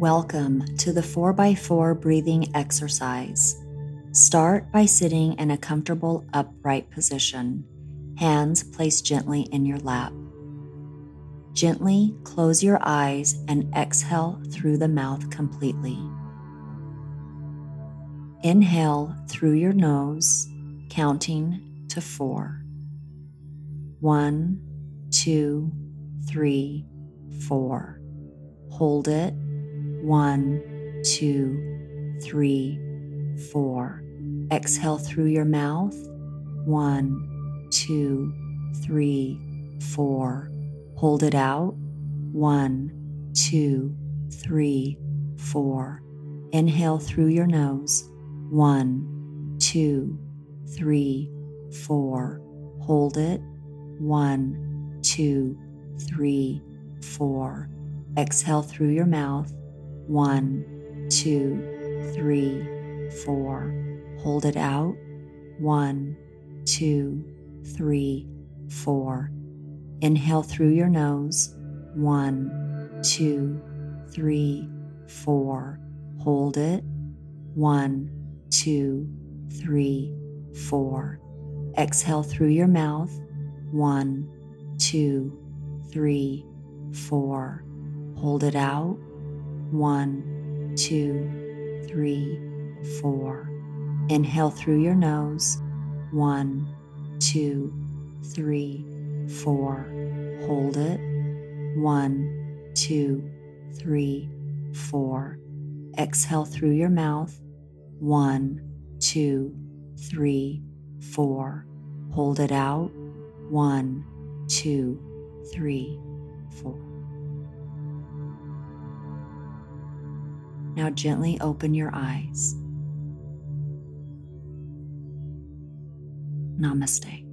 Welcome to the 4x4 breathing exercise. Start by sitting in a comfortable upright position, hands placed gently in your lap. Gently close your eyes and exhale through the mouth completely. Inhale through your nose, counting to four. One, two, three, four. Hold it. One, two, three, four. Exhale through your mouth. One, two, three, four. Hold it out. One, two, three, four. Inhale through your nose. One, two, three, four. Hold it. One, two, three, four. Exhale through your mouth. One, two, three, four. Hold it out. One, two, three, four. Inhale through your nose. One, two, three, four. Hold it. One, two, three, four. Exhale through your mouth. One, two, three, four. Hold it out. One, two, three, four. Inhale through your nose. One, two, three, four. Hold it. One, two, three, four. Exhale through your mouth. One, two, three, four. Hold it out. One, two, three, four. Now gently open your eyes. Namaste.